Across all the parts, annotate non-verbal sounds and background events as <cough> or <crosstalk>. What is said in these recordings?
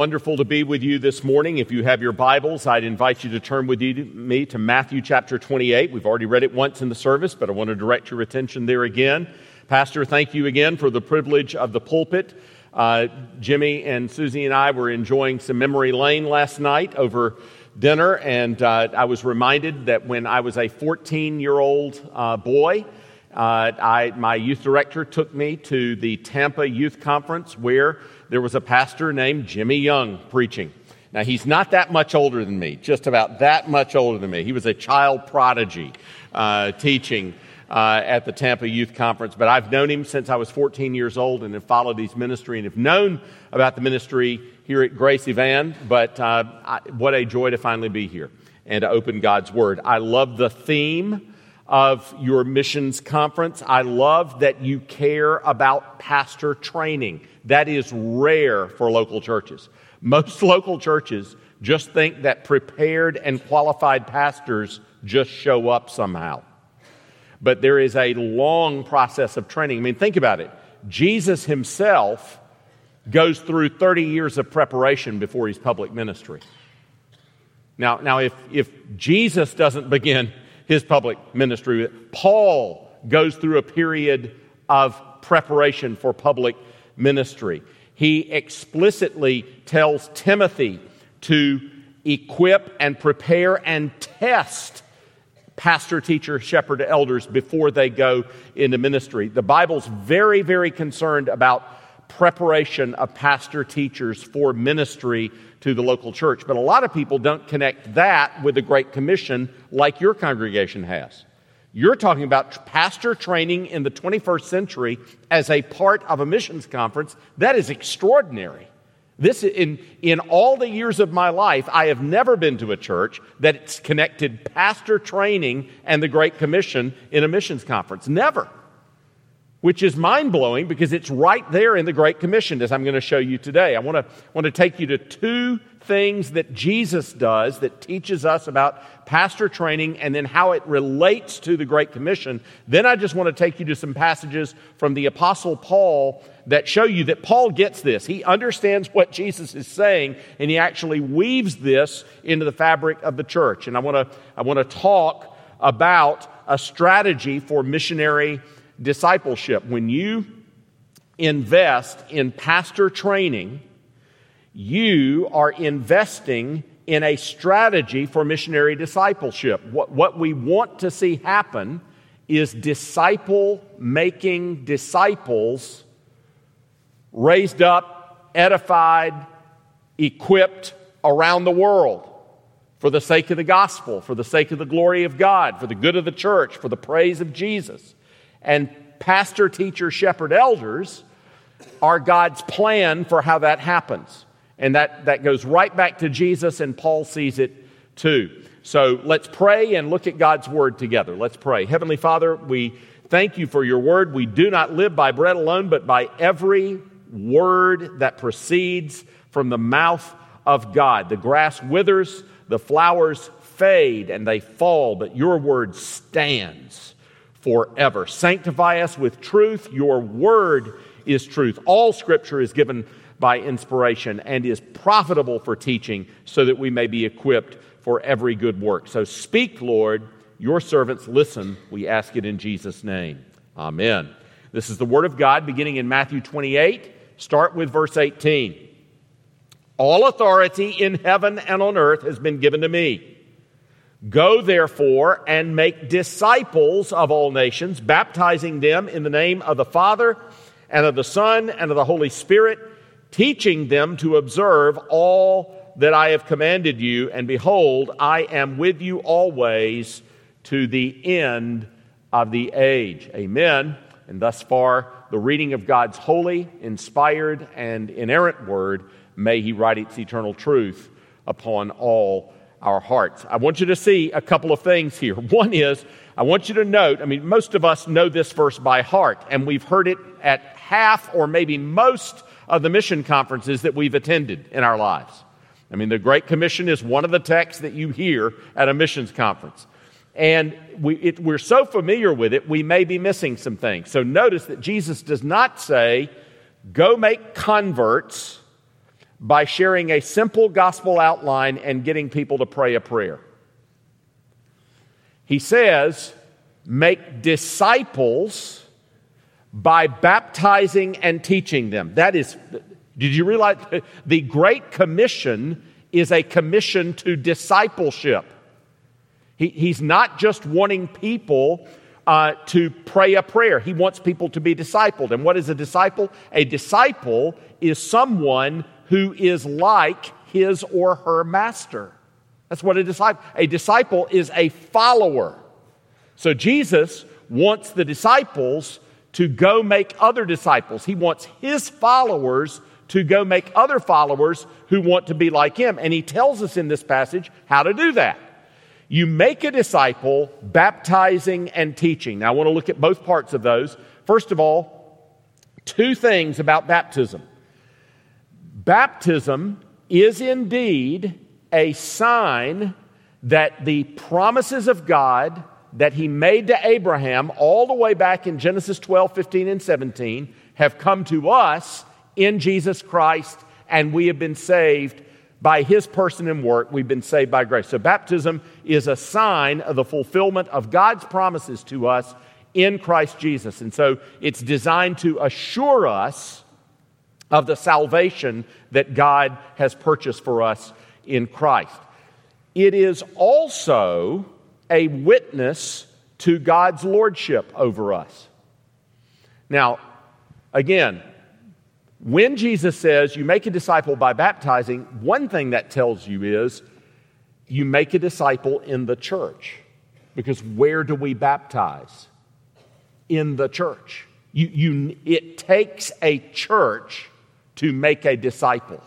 Wonderful to be with you this morning. If you have your Bibles, I'd invite you to turn with you, me to Matthew chapter 28. We've already read it once in the service, but I want to direct your attention there again. Pastor, thank you again for the privilege of the pulpit. Uh, Jimmy and Susie and I were enjoying some memory lane last night over dinner, and uh, I was reminded that when I was a 14 year old uh, boy, uh, I, my youth director took me to the Tampa Youth Conference where there was a pastor named Jimmy Young preaching. Now, he's not that much older than me, just about that much older than me. He was a child prodigy uh, teaching uh, at the Tampa Youth Conference, but I've known him since I was 14 years old and have followed his ministry and have known about the ministry here at Grace Evan. But uh, I, what a joy to finally be here and to open God's Word. I love the theme of your missions conference. I love that you care about pastor training. That is rare for local churches. Most <laughs> local churches just think that prepared and qualified pastors just show up somehow. But there is a long process of training. I mean, think about it. Jesus himself goes through 30 years of preparation before his public ministry. Now, now if, if Jesus doesn't begin his public ministry, Paul goes through a period of preparation for public ministry. He explicitly tells Timothy to equip and prepare and test pastor, teacher, shepherd, elders before they go into ministry. The Bible's very, very concerned about preparation of pastor teachers for ministry to the local church. But a lot of people don't connect that with the Great Commission like your congregation has. You're talking about pastor training in the 21st century as a part of a missions conference. That is extraordinary. This, in, in all the years of my life, I have never been to a church that's connected pastor training and the Great Commission in a missions conference. Never. Which is mind blowing because it's right there in the Great Commission, as I'm going to show you today. I want to, want to take you to two things that Jesus does that teaches us about pastor training and then how it relates to the Great Commission. Then I just want to take you to some passages from the Apostle Paul that show you that Paul gets this. He understands what Jesus is saying and he actually weaves this into the fabric of the church. And I want to, I want to talk about a strategy for missionary discipleship. When you invest in pastor training, you are investing in a strategy for missionary discipleship. What, what we want to see happen is disciple making disciples raised up, edified, equipped around the world for the sake of the gospel, for the sake of the glory of God, for the good of the church, for the praise of Jesus. And pastor, teacher, shepherd, elders are God's plan for how that happens. And that, that goes right back to Jesus, and Paul sees it too. So let's pray and look at God's word together. Let's pray. Heavenly Father, we thank you for your word. We do not live by bread alone, but by every word that proceeds from the mouth of God. The grass withers, the flowers fade, and they fall, but your word stands forever. Sanctify us with truth. Your word is truth. All scripture is given by inspiration and is profitable for teaching so that we may be equipped for every good work. So speak, Lord. Your servants listen. We ask it in Jesus' name. Amen. This is the word of God beginning in Matthew 28. Start with verse 18. All authority in heaven and on earth has been given to me. Go therefore and make disciples of all nations, baptizing them in the name of the Father and of the Son and of the Holy Spirit teaching them to observe all that I have commanded you. And behold, I am with you always to the end of the age. Amen. And thus far, the reading of God's holy, inspired, and inerrant word, may He write its eternal truth upon all our hearts. I want you to see a couple of things here. <laughs> One is, I want you to note, I mean, most of us know this verse by heart, and we've heard it at half or maybe most of the mission conferences that we've attended in our lives. I mean, the Great Commission is one of the texts that you hear at a missions conference. And we, we're so familiar with it, we may be missing some things. So notice that Jesus does not say, go make converts, by sharing a simple gospel outline and getting people to pray a prayer. He says, make disciples by baptizing and teaching them. That is, did you realize <laughs> the Great Commission is a commission to discipleship? He, he's not just wanting people uh, to pray a prayer, he wants people to be discipled. And what is a disciple? A disciple is someone who is like his or her master. That's what a disciple. A disciple is a follower. So Jesus wants the disciples to go make other disciples. He wants his followers to go make other followers who want to be like him. And he tells us in this passage how to do that. You make a disciple, baptizing and teaching. Now, I want to look at both parts of those. First of all, two things about baptism. Baptism is indeed a sign that the promises of God that he made to Abraham all the way back in Genesis 12, 15, and 17 have come to us in Jesus Christ, and we have been saved by his person and work. We've been saved by grace. So, baptism is a sign of the fulfillment of God's promises to us in Christ Jesus. And so, it's designed to assure us of the salvation that God has purchased for us in Christ. It is also a witness to God's lordship over us. Now, again, when Jesus says you make a disciple by baptizing, one thing that tells you is you make a disciple in the church. Because where do we baptize? In the church. You, you, it takes a church to make a disciple.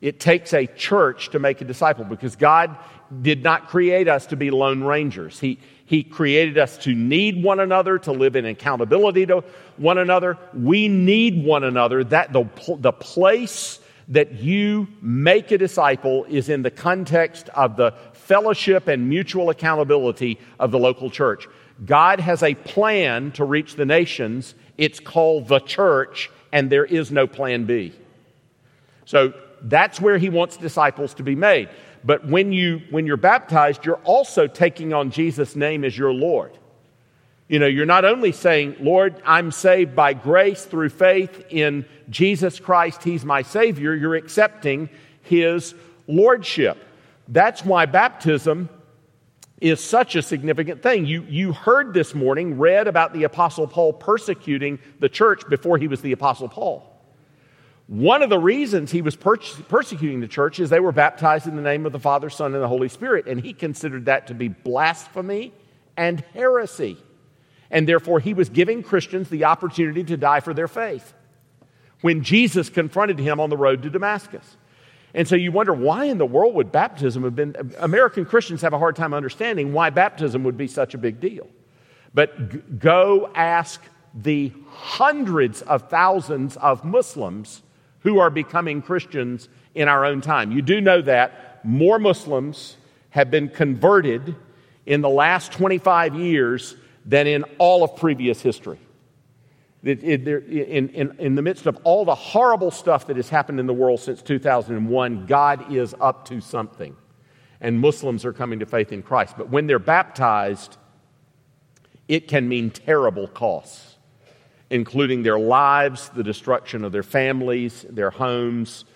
It takes a church to make a disciple because God did not create us to be lone rangers. He, he created us to need one another, to live in accountability to one another. We need one another. That the, the place that you make a disciple is in the context of the fellowship and mutual accountability of the local church. God has a plan to reach the nations. It's called the church, and there is no plan B. So that's where he wants disciples to be made. But when, you, when you're baptized, you're also taking on Jesus' name as your Lord. You know, you're not only saying, Lord, I'm saved by grace through faith in Jesus Christ, He's my Savior, you're accepting His Lordship. That's why baptism is such a significant thing. You, you heard this morning, read about the Apostle Paul persecuting the church before he was the Apostle Paul. One of the reasons he was per- persecuting the church is they were baptized in the name of the Father, Son, and the Holy Spirit, and he considered that to be blasphemy and heresy. And therefore, he was giving Christians the opportunity to die for their faith when Jesus confronted him on the road to Damascus. And so you wonder why in the world would baptism have been. American Christians have a hard time understanding why baptism would be such a big deal. But go ask the hundreds of thousands of Muslims who are becoming Christians in our own time. You do know that more Muslims have been converted in the last 25 years than in all of previous history. In, in, in, the midst of all the horrible stuff that has happened in the world since 2001, God is up to something. And Muslims are coming to faith in Christ. But when they're baptized, it can mean terrible costs including their lives, the destruction of their families, their homes,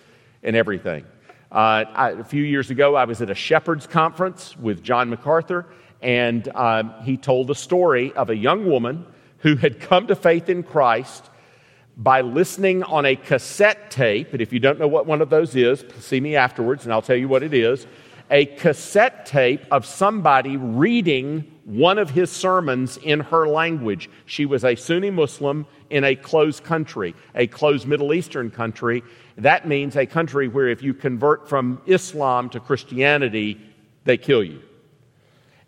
and everything. Uh, I, a few years ago, I was at a shepherd's conference with John MacArthur, and um, he told the story of a young woman who had come to faith in Christ by listening on a cassette tape. And if you don't know what one of those is, see me afterwards and I'll tell you what it is. A cassette tape of somebody reading one of his sermons in her language. She was a Sunni Muslim in a closed country, a closed Middle Eastern country. That means a country where if you convert from Islam to Christianity, they kill you.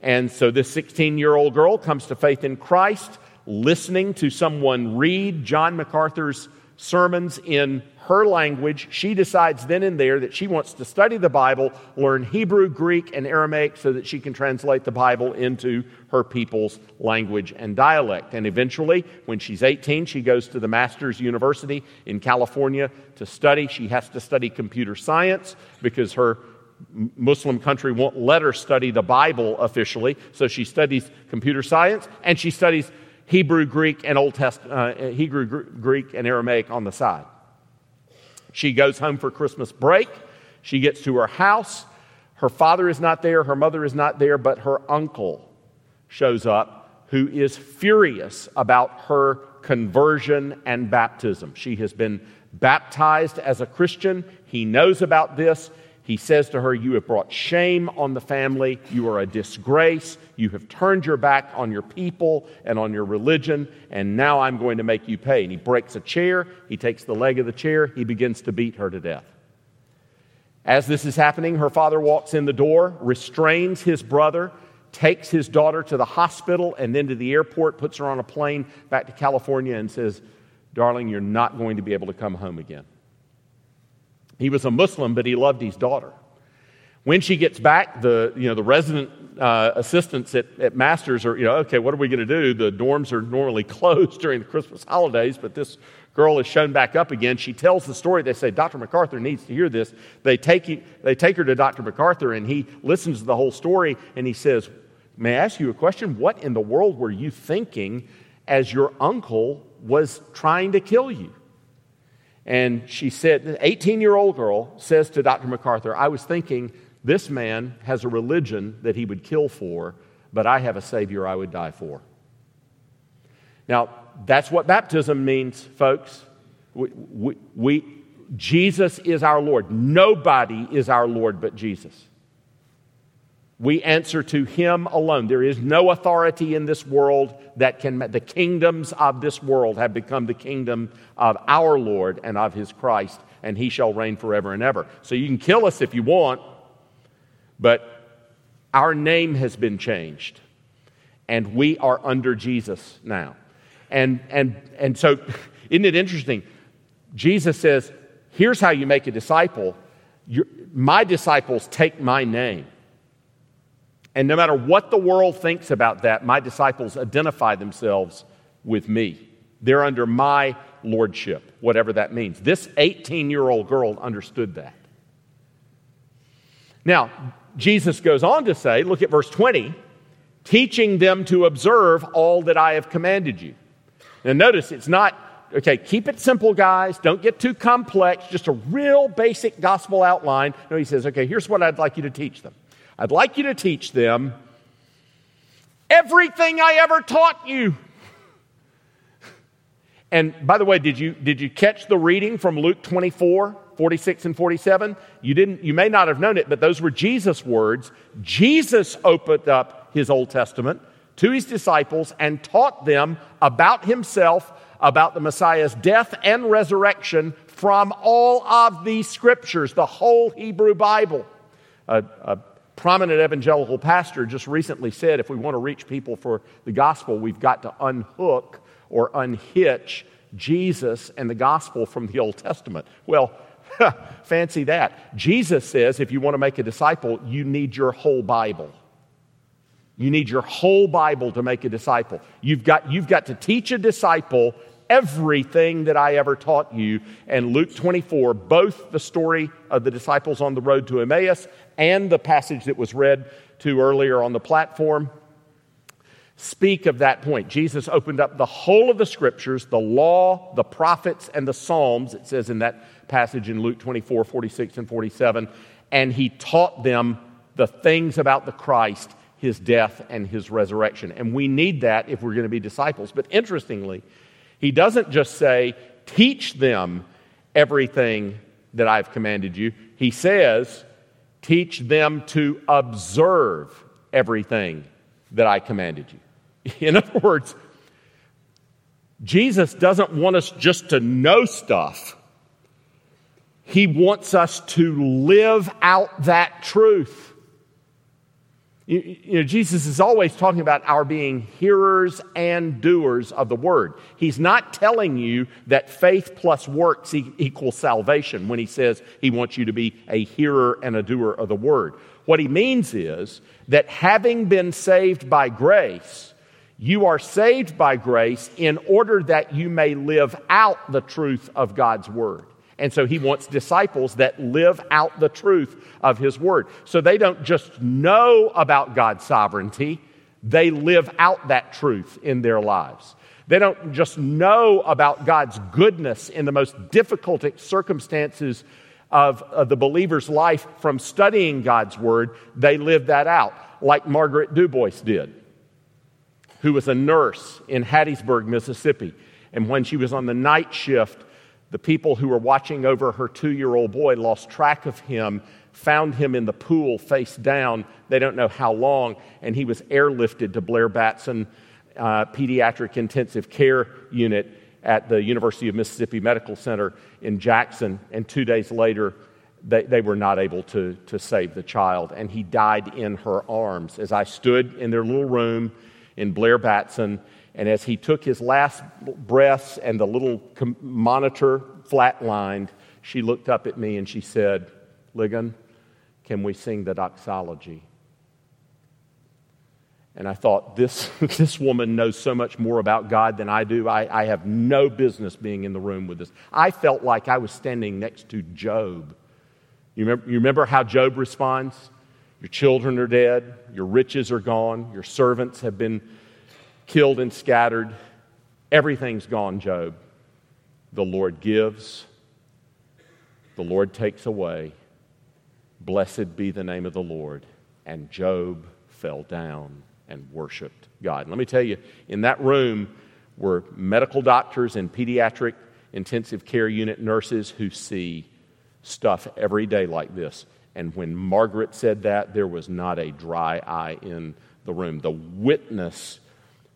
And so this 16 year old girl comes to faith in Christ, listening to someone read John MacArthur's sermons in her language. She decides then and there that she wants to study the Bible, learn Hebrew, Greek, and Aramaic so that she can translate the Bible into her people's language and dialect. And eventually, when she's 18, she goes to the Master's University in California to study. She has to study computer science because her Muslim country won't let her study the Bible officially. So she studies computer science and she studies Hebrew, Greek, and Old Test, uh, Hebrew, Greek, and Aramaic on the side. She goes home for Christmas break. She gets to her house. Her father is not there, her mother is not there, but her uncle shows up who is furious about her conversion and baptism. She has been baptized as a Christian. He knows about this. He says to her, You have brought shame on the family. You are a disgrace. You have turned your back on your people and on your religion, and now I'm going to make you pay. And he breaks a chair. He takes the leg of the chair. He begins to beat her to death. As this is happening, her father walks in the door, restrains his brother, takes his daughter to the hospital and then to the airport, puts her on a plane back to California, and says, Darling, you're not going to be able to come home again. He was a Muslim, but he loved his daughter. When she gets back, the, you know, the resident uh, assistants at, at Masters are, you know, okay, what are we going to do? The dorms are normally <laughs> closed during the Christmas holidays, but this girl is shown back up again. She tells the story. They say, Dr. MacArthur needs to hear this. They take, they take her to Dr. MacArthur, and he listens to the whole story, and he says, May I ask you a question? What in the world were you thinking as your uncle was trying to kill you? And she said, an 18 year old girl says to Dr. MacArthur, I was thinking this man has a religion that he would kill for, but I have a Savior I would die for. Now, that's what baptism means, folks. We, we, we, Jesus is our Lord. Nobody is our Lord but Jesus. We answer to him alone. There is no authority in this world that can, the kingdoms of this world have become the kingdom of our Lord and of his Christ, and he shall reign forever and ever. So you can kill us if you want, but our name has been changed, and we are under Jesus now. And, and, and so, <laughs> isn't it interesting? Jesus says, Here's how you make a disciple. My disciples take my name. And no matter what the world thinks about that, my disciples identify themselves with me. They're under my lordship, whatever that means. This 18 year old girl understood that. Now, Jesus goes on to say, look at verse 20, teaching them to observe all that I have commanded you. Now, notice it's not, okay, keep it simple, guys. Don't get too complex, just a real basic gospel outline. No, he says, okay, here's what I'd like you to teach them. I'd like you to teach them everything I ever taught you. And by the way, did you, did you catch the reading from Luke 24, 46 and 47? You, didn't, you may not have known it, but those were Jesus' words. Jesus opened up his Old Testament to his disciples and taught them about himself, about the Messiah's death and resurrection from all of the scriptures, the whole Hebrew Bible. A, a prominent evangelical pastor just recently said if we want to reach people for the gospel, we've got to unhook or unhitch Jesus and the gospel from the Old Testament. Well, <laughs> fancy that. Jesus says if you want to make a disciple, you need your whole Bible. You need your whole Bible to make a disciple. You've got, you've got to teach a disciple everything that I ever taught you. And Luke 24, both the story of the disciples on the road to Emmaus and the passage that was read to earlier on the platform speak of that point. Jesus opened up the whole of the scriptures, the law, the prophets, and the Psalms, it says in that passage in Luke 24, 46, and 47, and he taught them the things about the Christ, his death, and his resurrection. And we need that if we're going to be disciples. But interestingly, he doesn't just say, teach them everything that I've commanded you. He says, teach them to observe everything that I commanded you. <laughs> In other words, Jesus doesn't want us just to know stuff. He wants us to live out that truth. You, you, know, Jesus is always talking about our being hearers and doers of the word. He's not telling you that faith plus works equals salvation when he says he wants you to be a hearer and a doer of the word. What he means is that having been saved by grace, you are saved by grace in order that you may live out the truth of God's word. And so he wants disciples that live out the truth of his word. So they don't just know about God's sovereignty, they live out that truth in their lives. They don't just know about God's goodness in the most difficult circumstances of, of, the believer's life from studying God's word, they live that out, like Margaret Dubois did, who was a nurse in Hattiesburg, Mississippi. And when she was on the night shift, the people who were watching over her two year old boy lost track of him, found him in the pool face down. They don't know how long, and he was airlifted to Blair Batson uh, Pediatric Intensive Care Unit at the University of Mississippi Medical Center in Jackson. And two days later, they, they were not able to, to save the child, and he died in her arms. As I stood in their little room in Blair Batson, and as he took his last breaths and the little monitor flatlined, she looked up at me and she said, Ligon, can we sing the doxology? And I thought, this, <laughs> this woman knows so much more about God than I do. I, I have no business being in the room with this. I felt like I was standing next to Job. You remember, you remember how Job responds? Your children are dead, your riches are gone, your servants have been killed and scattered. Everything's gone, Job. The Lord gives, the Lord takes away. Blessed be the name of the Lord. And Job fell down and worshiped God. And let me tell you, in that room were medical doctors and pediatric intensive care unit nurses who see stuff every day like this. And when Margaret said that, there was not a dry eye in the room. The witness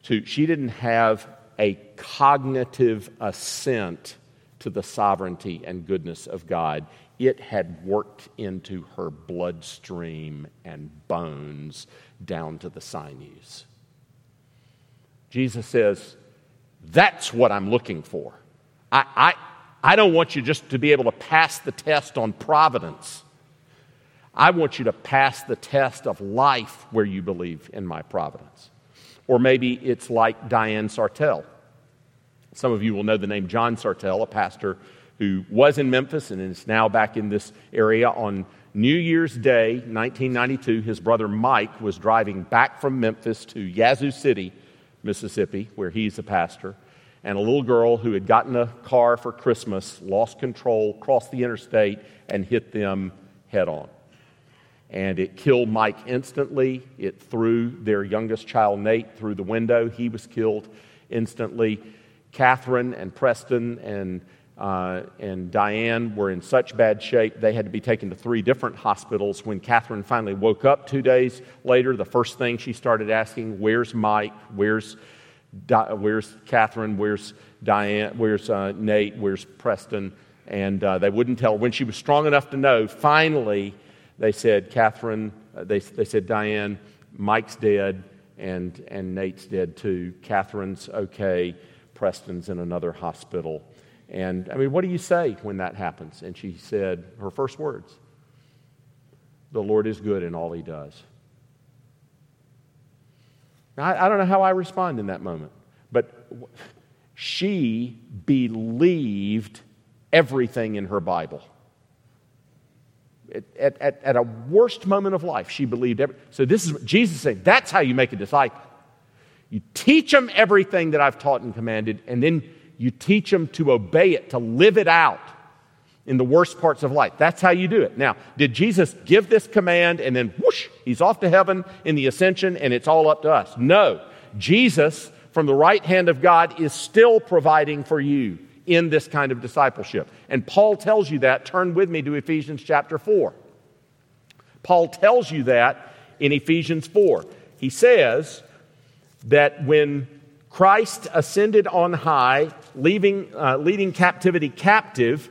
to, she didn't have a cognitive assent to the sovereignty and goodness of God. It had worked into her bloodstream and bones down to the sinews. Jesus says, That's what I'm looking for. I, I, I don't want you just to be able to pass the test on providence. I want you to pass the test of life where you believe in my providence. Or maybe it's like Diane Sartelle. Some of you will know the name John Sartelle, a pastor who was in Memphis and is now back in this area. On New Year's Day, 1992, his brother Mike was driving back from Memphis to Yazoo City, Mississippi, where he's a pastor. And a little girl who had gotten a car for Christmas lost control, crossed the interstate, and hit them head on and it killed Mike instantly. It threw their youngest child, Nate, through the window. He was killed instantly. Catherine and Preston and, uh, and Diane were in such bad shape, they had to be taken to three different hospitals. When Catherine finally woke up two days later, the first thing she started asking, Where's Mike? Where's, Di- where's Catherine? Where's Diane? Where's uh, Nate? Where's Preston? And uh, they wouldn't tell. When she was strong enough to know, finally, they said, Catherine, uh, they, they said, Diane, Mike's dead and, and Nate's dead too. Catherine's okay. Preston's in another hospital. And I mean, what do you say when that happens? And she said her first words The Lord is good in all he does. Now, I, I don't know how I respond in that moment, but she believed everything in her Bible at, at, at, a worst moment of life, she believed every. So, this is what Jesus saying that's how you make a disciple. You teach them everything that I've taught and commanded, and then you teach them to obey it, to live it out in the worst parts of life. That's how you do it. Now, did Jesus give this command and then whoosh, he's off to heaven in the ascension and it's all up to us? No. Jesus, from the right hand of God, is still providing for you in this kind of discipleship. And Paul tells you that. Turn with me to Ephesians chapter 4. Paul tells you that in Ephesians 4. He says that when Christ ascended on high, leaving, uh, leading captivity captive,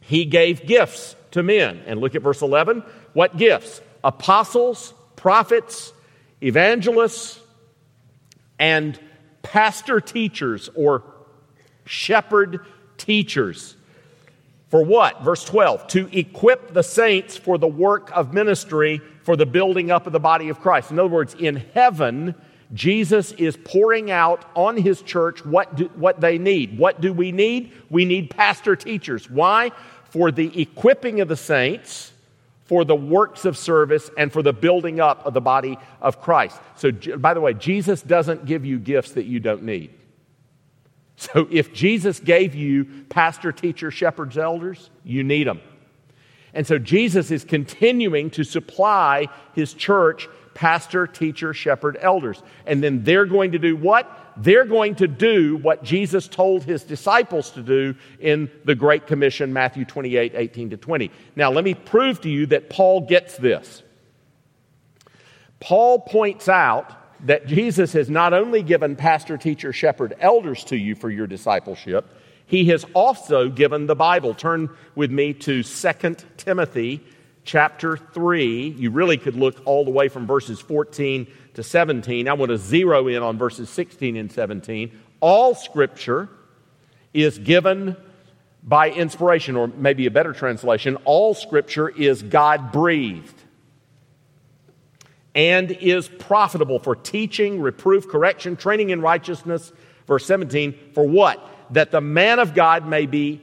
he gave gifts to men. And look at verse 11. What gifts? Apostles, prophets, evangelists, and pastor teachers or shepherd teachers. For what? Verse 12, to equip the saints for the work of ministry for the building up of the body of Christ. In other words, in heaven, Jesus is pouring out on his church what, do, what they need. What do we need? We need pastor teachers. Why? For the equipping of the saints, for the works of service, and for the building up of the body of Christ. So, by the way, Jesus doesn't give you gifts that you don't need. So, if Jesus gave you pastor, teacher, shepherds, elders, you need them. And so, Jesus is continuing to supply his church pastor, teacher, shepherd, elders. And then they're going to do what? They're going to do what Jesus told his disciples to do in the Great Commission, Matthew 28 18 to 20. Now, let me prove to you that Paul gets this. Paul points out that Jesus has not only given pastor, teacher, shepherd, elders to you for your discipleship, he has also given the Bible. Turn with me to 2 Timothy chapter 3. You really could look all the way from verses 14 to 17. I want to zero in on verses 16 and 17. All scripture is given by inspiration, or maybe a better translation, all scripture is God breathed and is profitable for teaching, reproof, correction, training in righteousness. Verse 17, for what? That the man of God may be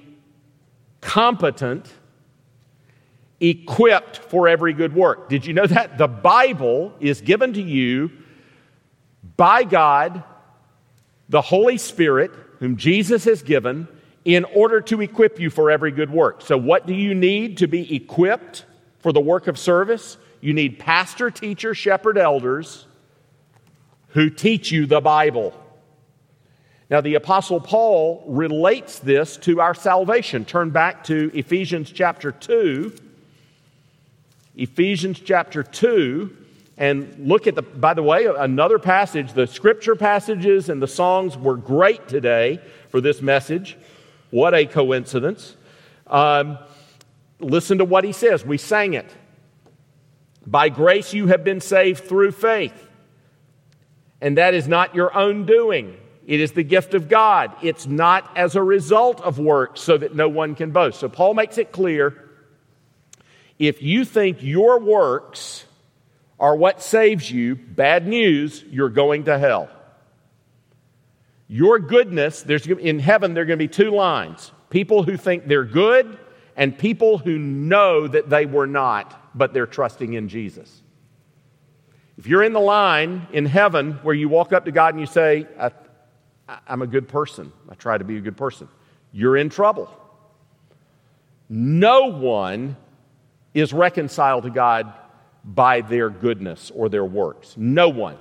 competent equipped for every good work. Did you know that? The Bible is given to you by God, the Holy Spirit, whom Jesus has given, in order to equip you for every good work. So, what do you need to be equipped for the work of service? You need pastor, teacher, shepherd, elders who teach you the Bible. Now, the Apostle Paul relates this to our salvation. Turn back to Ephesians chapter 2 Ephesians chapter 2 and look at the, by the way, another passage. The scripture passages and the songs were great today for this message. What a coincidence. Um, listen to what he says. We sang it. By grace you have been saved through faith. And that is not your own doing. It is the gift of God. It's not as a result of works so that no one can boast. So Paul makes it clear if you think your works are what saves you, bad news, you're going to hell. Your goodness, there's, in heaven, there are going to be two lines people who think they're good and people who know that they were not, but they're trusting in Jesus. If you're in the line in heaven where you walk up to God and you say, I, am a good person, I try to be a good person, you're in trouble. No one is reconciled to God by their goodness or their works. No one.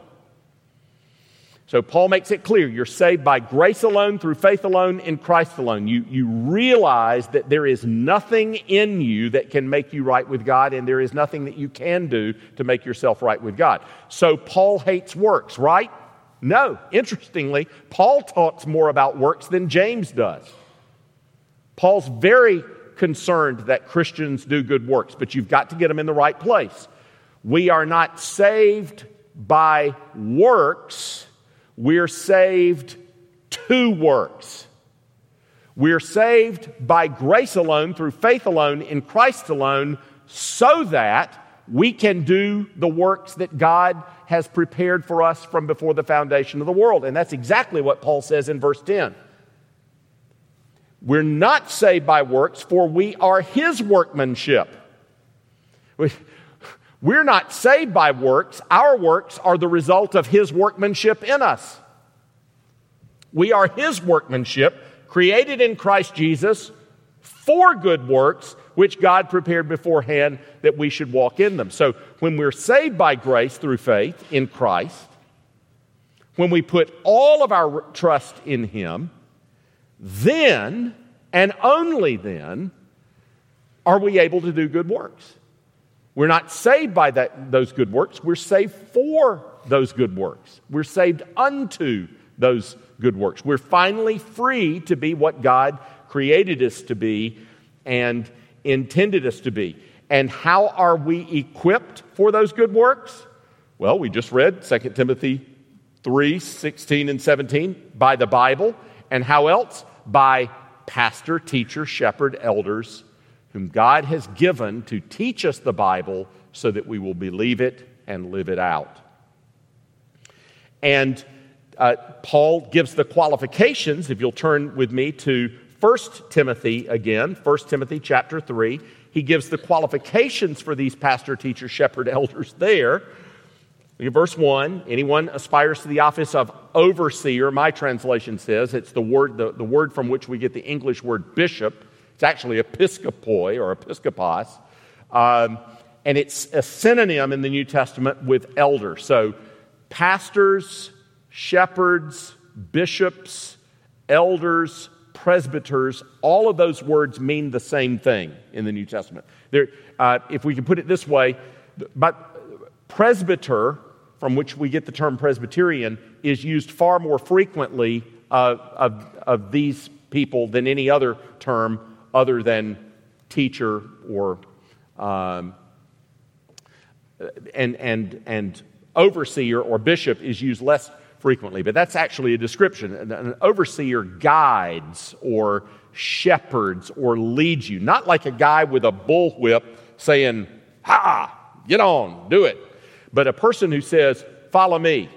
So Paul makes it clear you're saved by grace alone, through faith alone, in Christ alone. You, you realize that there is nothing in you that can make you right with God, and there is nothing that you can do to make yourself right with God. So Paul hates works, right? No. Interestingly, Paul talks more about works than James does. Paul's very concerned that Christians do good works, but you've got to get them in the right place. We are not saved by works, we're saved to works. We're saved by grace alone, through faith alone, in Christ alone, so that we can do the works that God has prepared for us from before the foundation of the world. And that's exactly what Paul says in verse 10. We're not saved by works, for we are his workmanship. We're not saved by works. Our works are the result of his workmanship in us. We are his workmanship, created in Christ Jesus for good works, which God prepared beforehand that we should walk in them. So when we're saved by grace through faith in Christ, when we put all of our trust in him, then and only then are we able to do good works. We're not saved by that, those good works, we're saved for those good works. We're saved unto those good works. We're finally free to be what God created us to be and intended us to be. And how are we equipped for those good works? Well, we just read 2 Timothy 3 16 and 17 by the Bible. And how else? By pastor, teacher, shepherd, elders, whom God has given to teach us the Bible so that we will believe it and live it out. And uh, Paul gives the qualifications, if you'll turn with me to 1 Timothy again, 1 Timothy chapter 3. He gives the qualifications for these pastor, teacher, shepherd, <laughs> elders there. Verse 1 anyone aspires to the office of overseer, my translation says, it's the word, the, the word from which we get the English word bishop. It's actually episcopoi or episcopos. Um, and it's a synonym in the New Testament with elder. So, pastors, shepherds, bishops, elders, presbyters, all of those words mean the same thing in the New Testament. There, uh, if we can put it this way, but presbyter, from which we get the term Presbyterian, is used far more frequently uh, of, of these people than any other term other than teacher or um, and, and, and overseer or bishop is used less frequently, but that's actually a description. An overseer guides or shepherds or leads you, not like a guy with a bullwhip saying, Ha, get on, do it, but a person who says, Follow me.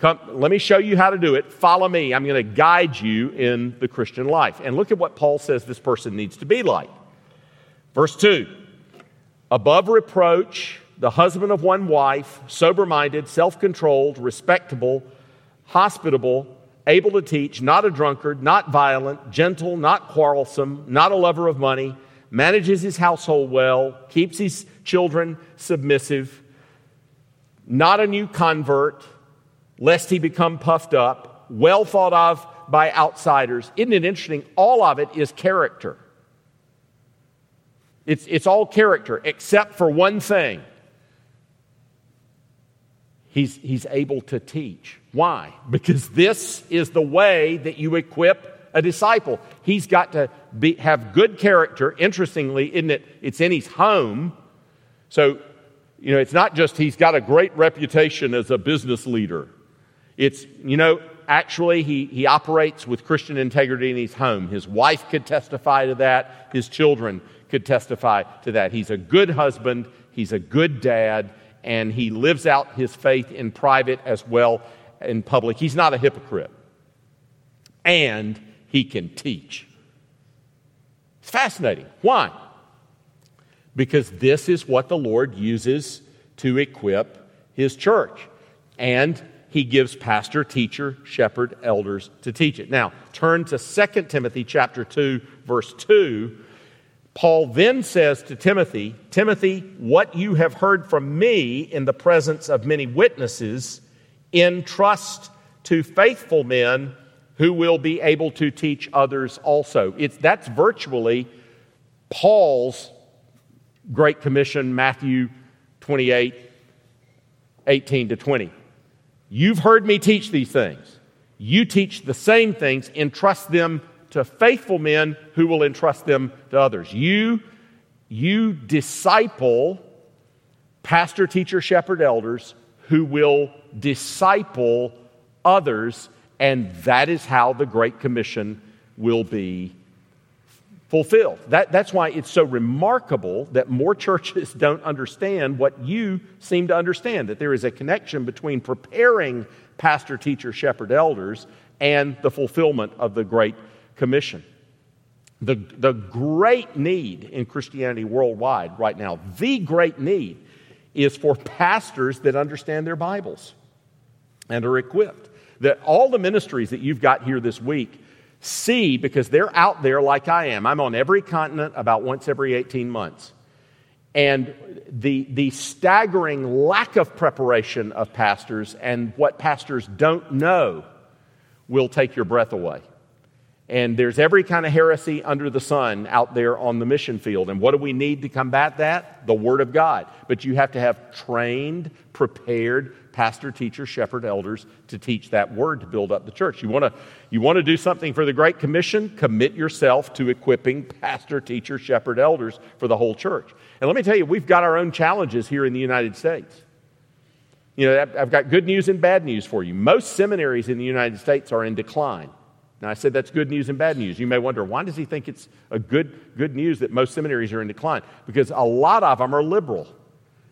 Come, let me show you how to do it. Follow me. I'm going to guide you in the Christian life. And look at what Paul says this person needs to be like. Verse 2 Above reproach, the husband of one wife, sober minded, self controlled, respectable, hospitable, able to teach, not a drunkard, not violent, gentle, not quarrelsome, not a lover of money, manages his household well, keeps his children submissive, not a new convert, lest he become puffed up, well thought of by outsiders. Isn't it interesting? All of it is character. It's, it's all character, except for one thing he's, he's able to teach. Why? Because this is the way that you equip a disciple. He's got to be, have good character. Interestingly, isn't it? It's in his home. So, you know, it's not just he's got a great reputation as a business leader. It's, you know, actually he, he operates with Christian integrity in his home. His wife could testify to that. His children could testify to that. He's a good husband. He's a good dad and he lives out his faith in private as well in public. He's not a hypocrite. And he can teach. It's fascinating. Why? Because this is what the Lord uses to equip his church. And he gives pastor, teacher, shepherd, elders to teach it. Now, turn to 2 Timothy chapter 2 verse 2 Paul then says to Timothy, Timothy, what you have heard from me in the presence of many witnesses, entrust to faithful men who will be able to teach others also. It's, that's virtually Paul's Great Commission, Matthew 28 18 to 20. You've heard me teach these things. You teach the same things, entrust them to faithful men who will entrust them to others. You, you disciple pastor, teacher, shepherd, elders who will disciple others, and that is how the Great Commission will be fulfilled. That, that's why it's so remarkable that more churches <laughs> don't understand what you seem to understand that there is a connection between preparing pastor, teacher, shepherd, elders and the fulfillment of the Great Commission. The, the great need in Christianity worldwide right now, the great need is for pastors that understand their Bibles and are equipped. That all the ministries that you've got here this week see because they're out there like I am. I'm on every continent about once every 18 months. And the, the staggering lack of preparation of pastors and what pastors don't know will take your breath away. And there's every kind of heresy under the sun out there on the mission field. And what do we need to combat that? The Word of God. But you have to have trained, prepared pastor, teacher, shepherd, elders to teach that Word to build up the church. You want to you want to do something for the Great Commission? Commit yourself to equipping pastor, teacher, shepherd, elders for the whole church. And let me tell you, we've got our own challenges here in the United States. You know, I've got good news and bad news for you. Most seminaries in the United States are in decline. Now, I said that's good news and bad news. You may wonder, why does he think it's a good, good news that most seminaries are in decline? Because a lot of them are liberal.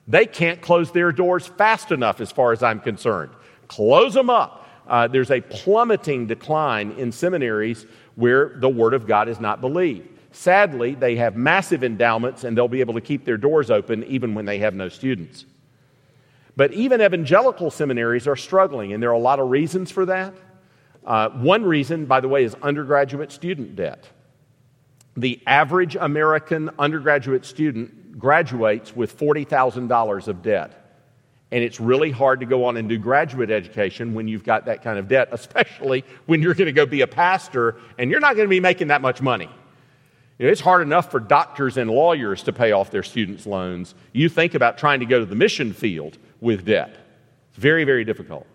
They can't close their doors fast enough, as far as I'm concerned. Close them up. Uh, there's a plummeting decline in seminaries where the Word of God is not believed. Sadly, they have massive endowments and they'll be able to keep their doors open even when they have no students. But even evangelical seminaries are struggling, and there are a lot of reasons for that. Uh, one reason, by the way, is undergraduate student debt. The average American undergraduate student graduates with $40,000 of debt. And it's really hard to go on and do graduate education when you've got that kind of debt, especially when you're going to go be a pastor and you're not going to be making that much money. You know, it's hard enough for doctors and lawyers to pay off their students' loans. You think about trying to go to the mission field with debt. It's very, very difficult.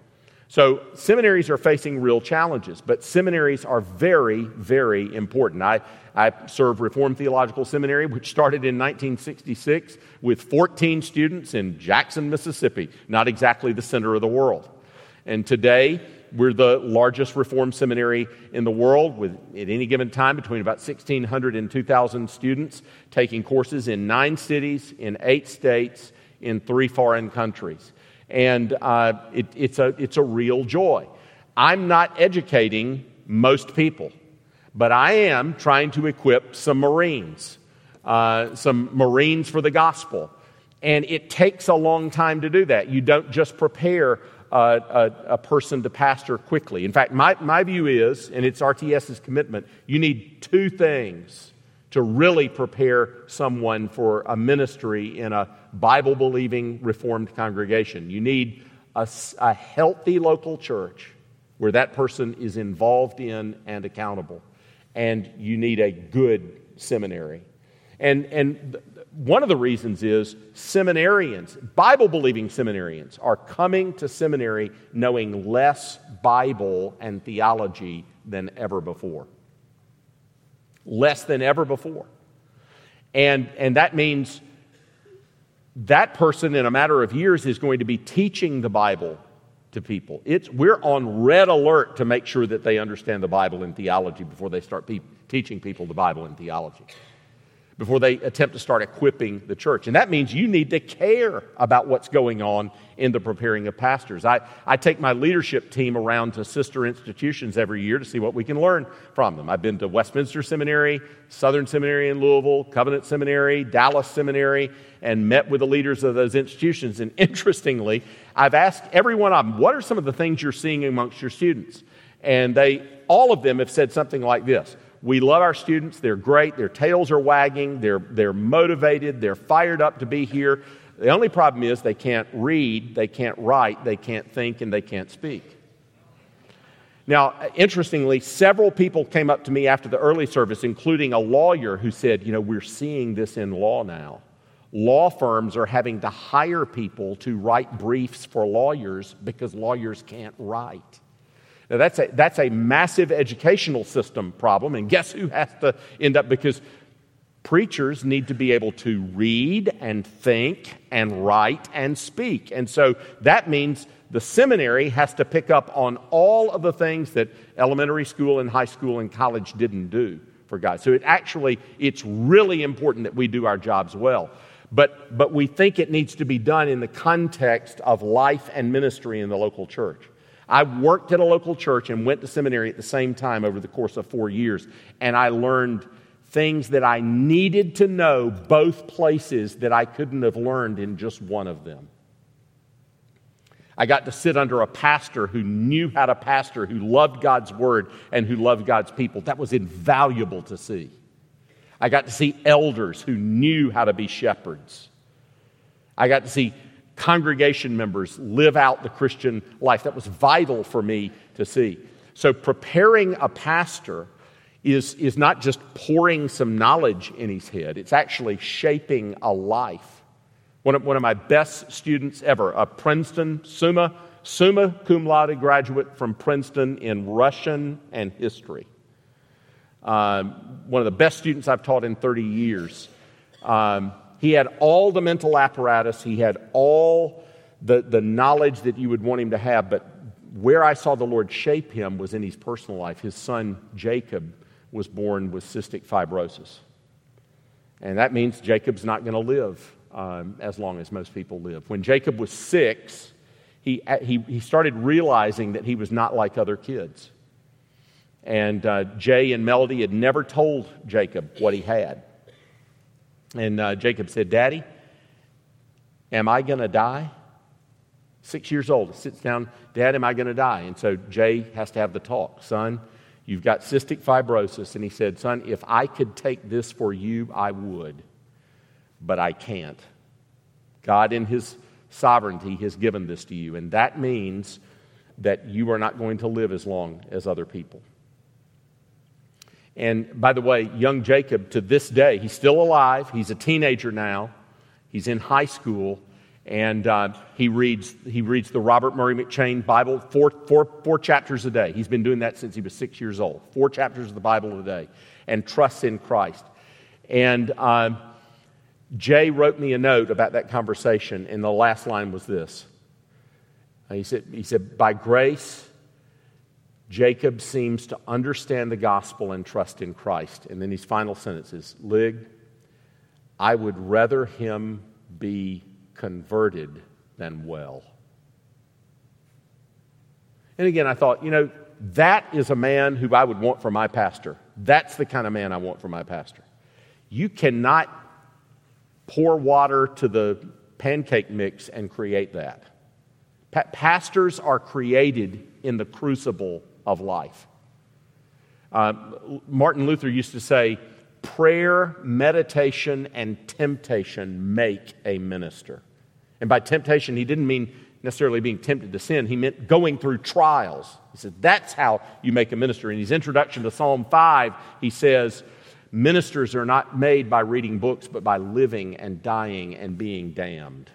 So, seminaries are facing real challenges, but seminaries are very, very important. I, I serve Reformed Theological Seminary, which started in 1966 with 14 students in Jackson, Mississippi, not exactly the center of the world. And today, we're the largest Reformed seminary in the world, with at any given time between about 1,600 and 2,000 students taking courses in nine cities, in eight states, in three foreign countries and uh, it, it's, a, it's a real joy. I'm not educating most people, but I am trying to equip some Marines, uh, some Marines for the gospel. And it takes a long time to do that. You don't just prepare a, a, a, person to pastor quickly. In fact, my, my view is, and it's RTS's commitment, you need two things to really prepare someone for a ministry in a Bible believing Reformed congregation. You need a, a, healthy local church where that person is involved in and accountable. And you need a good seminary. And, and one of the reasons is seminarians, Bible believing seminarians, are coming to seminary knowing less Bible and theology than ever before less than ever before. And, and that means that person, in a matter of years, is going to be teaching the Bible to people. It's, we're on red alert to make sure that they understand the Bible and theology before they start pe- teaching people the Bible and theology before they attempt to start equipping the church. And that means you need to care about what's going on in the preparing of pastors. I, I take my leadership team around to sister institutions every year to see what we can learn from them. I've been to Westminster Seminary, Southern Seminary in Louisville, Covenant Seminary, Dallas Seminary, and met with the leaders of those institutions. And <laughs> interestingly, I've asked every one of them, what are some of the things you're seeing amongst your students? And they, all of them have said something like this we love our students. They're great. Their tails are wagging. They're, they're motivated. They're fired up to be here. The only problem is they can't read, they can't write, they can't think, and they can't speak. Now, interestingly, several people came up to me after the early service, including a lawyer who said, You know, we're seeing this in law now. Law firms are having to hire people to write briefs for lawyers because lawyers can't write. Now, that's a, that's a massive educational system problem. And guess who has to end up? Because preachers need to be able to read and think and write and speak. And so that means the seminary has to pick up on all of the things that elementary school and high school and college didn't do for guys. So it actually, it's really important that we do our jobs well. But, but we think it needs to be done in the context of life and ministry in the local church. I worked at a local church and went to seminary at the same time over the course of four years, and I learned things that I needed to know both places that I couldn't have learned in just one of them. I got to sit under a pastor who knew how to pastor, who loved God's word, and who loved God's people. That was invaluable to see. I got to see elders who knew how to be shepherds. I got to see congregation members live out the Christian life. That was vital for me to see. So, preparing a pastor is, is not just pouring some knowledge in his head, it's actually shaping a life. One of, one of my best students ever, a Princeton Summa, Summa cum laude graduate from Princeton in Russian and history. Um, one of the best students I've taught in 30 years. Um, he had all the mental apparatus, he had all the, the knowledge that you would want him to have, but where I saw the Lord shape him was in his personal life. His son Jacob was born with cystic fibrosis. And that means Jacob's not going to live um, as long as most people live. When Jacob was six, he, he, he started realizing that he was not like other kids. And uh, Jay and Melody had never told Jacob what he had. And uh, Jacob said, Daddy, am I going to die? Six years old, sits down, Dad, am I going to die? And so Jay has to have the talk. Son, you've got cystic fibrosis. And he said, Son, if I could take this for you, I would, but I can't. God, in His sovereignty, has given this to you. And that means that you are not going to live as long as other people. And by the way, young Jacob, to this day, he's still alive. He's a teenager now. He's in high school. And uh, he, reads, he reads the Robert Murray M'Cheyne Bible, four, four, four chapters a day. He's been doing that since he was six years old, four chapters of the Bible a day, and trusts in Christ. And uh, Jay wrote me a note about that conversation, and the last line was this. He said, he said, By grace, Jacob seems to understand the gospel and trust in Christ. And then his final sentence is Lig, I would rather him be converted than well. And again, I thought, you know, that is a man who I would want for my pastor. That's the kind of man I want for my pastor. You cannot pour water to the pancake mix and create that. Pa- pastors are created in the crucible of life. Uh, Martin Luther used to say, prayer, meditation, and temptation make a minister. And by temptation, he didn't mean necessarily being tempted to sin, he meant going through trials. He said, That's how you make a minister. In his introduction to Psalm 5, he says, Ministers are not made by reading books, but by living and dying and being damned.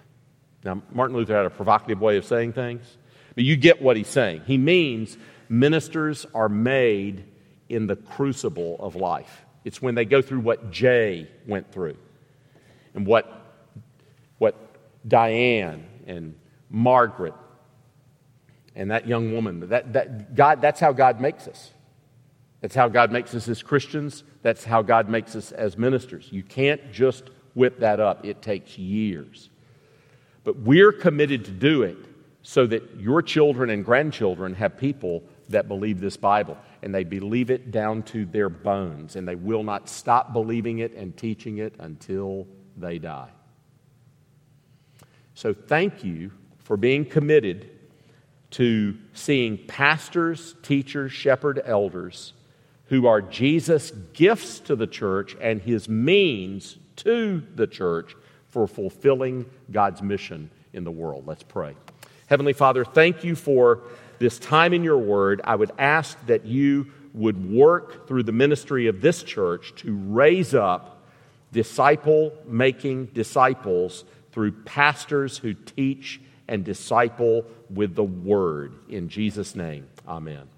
Now, Martin Luther had a provocative way of saying things, but you get what he's saying. He means ministers are made in the crucible of life. It's when they go through what Jay went through and what, what Diane and Margaret and that young woman. That, that, God, that's how God makes us. That's how God makes us as Christians. That's how God makes us as ministers. You can't just whip that up, it takes years. But we're committed to do it so that your children and grandchildren have people that believe this Bible and they believe it down to their bones, and they will not stop believing it and teaching it until they die. So, thank you for being committed to seeing pastors, teachers, shepherd, elders who are Jesus' gifts to the church and his means to the church for fulfilling God's mission in the world. Let's pray. Heavenly Father, thank you for this time in your word, I would ask that you would work through the ministry of this church to raise up disciple making disciples through pastors who teach and disciple with the word. In Jesus' name, amen.